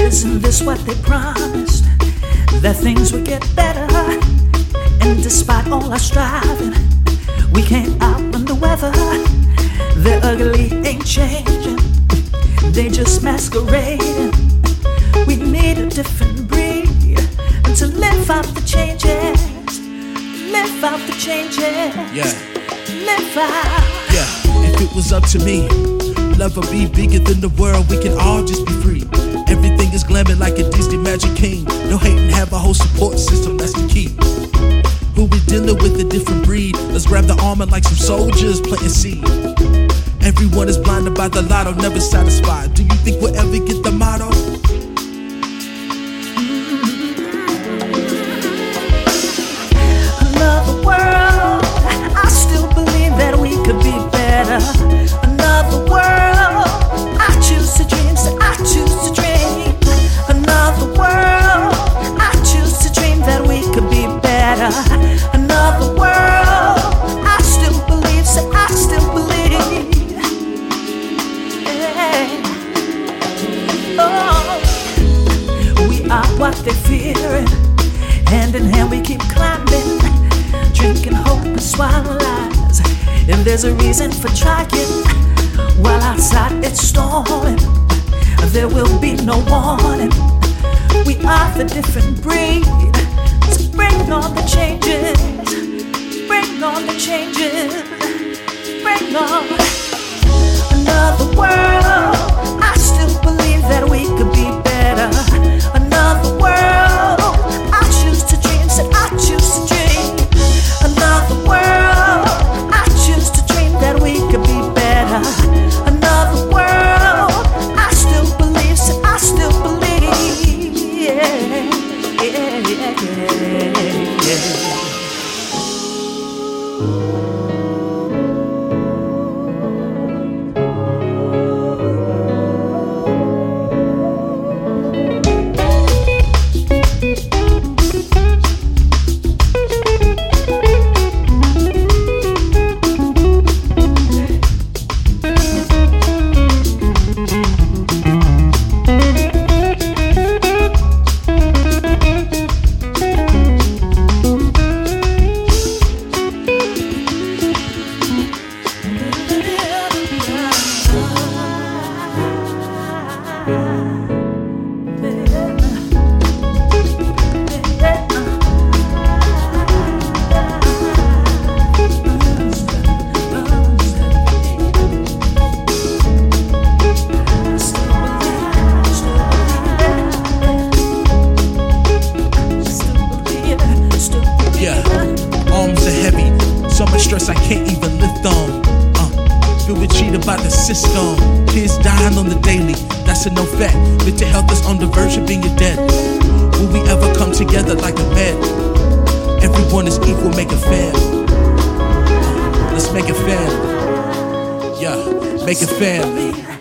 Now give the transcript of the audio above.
Isn't this what they promised? That things would get better. And despite all our striving, we can't outrun the weather. The ugly ain't changing, they just masquerading. We need a different breed to live out the changes. Live out the changes. Yeah. Live out. Yeah, if it was up to me, love would be bigger than the world. We can all just be whole support system, that's the key. Who we dealing with a different breed? Let's grab the armor like some soldiers planting seed. Everyone is blinded by the lotto, never satisfied. Do you think we'll Oh, we are what they're fearing. Hand in hand, we keep climbing, drinking hope and swallow lies. And there's a reason for trying, while outside it's storming, there will be no warning. We are the different breed. So bring on the changes, bring on the changes, bring on another world. Yeah, system. Kids dying on the daily. A no fact. Mental health is on the verge of being dead. Will we ever come together like a bed? Everyone is equal, make it fair. Let's make it fair. Yeah, make it fair.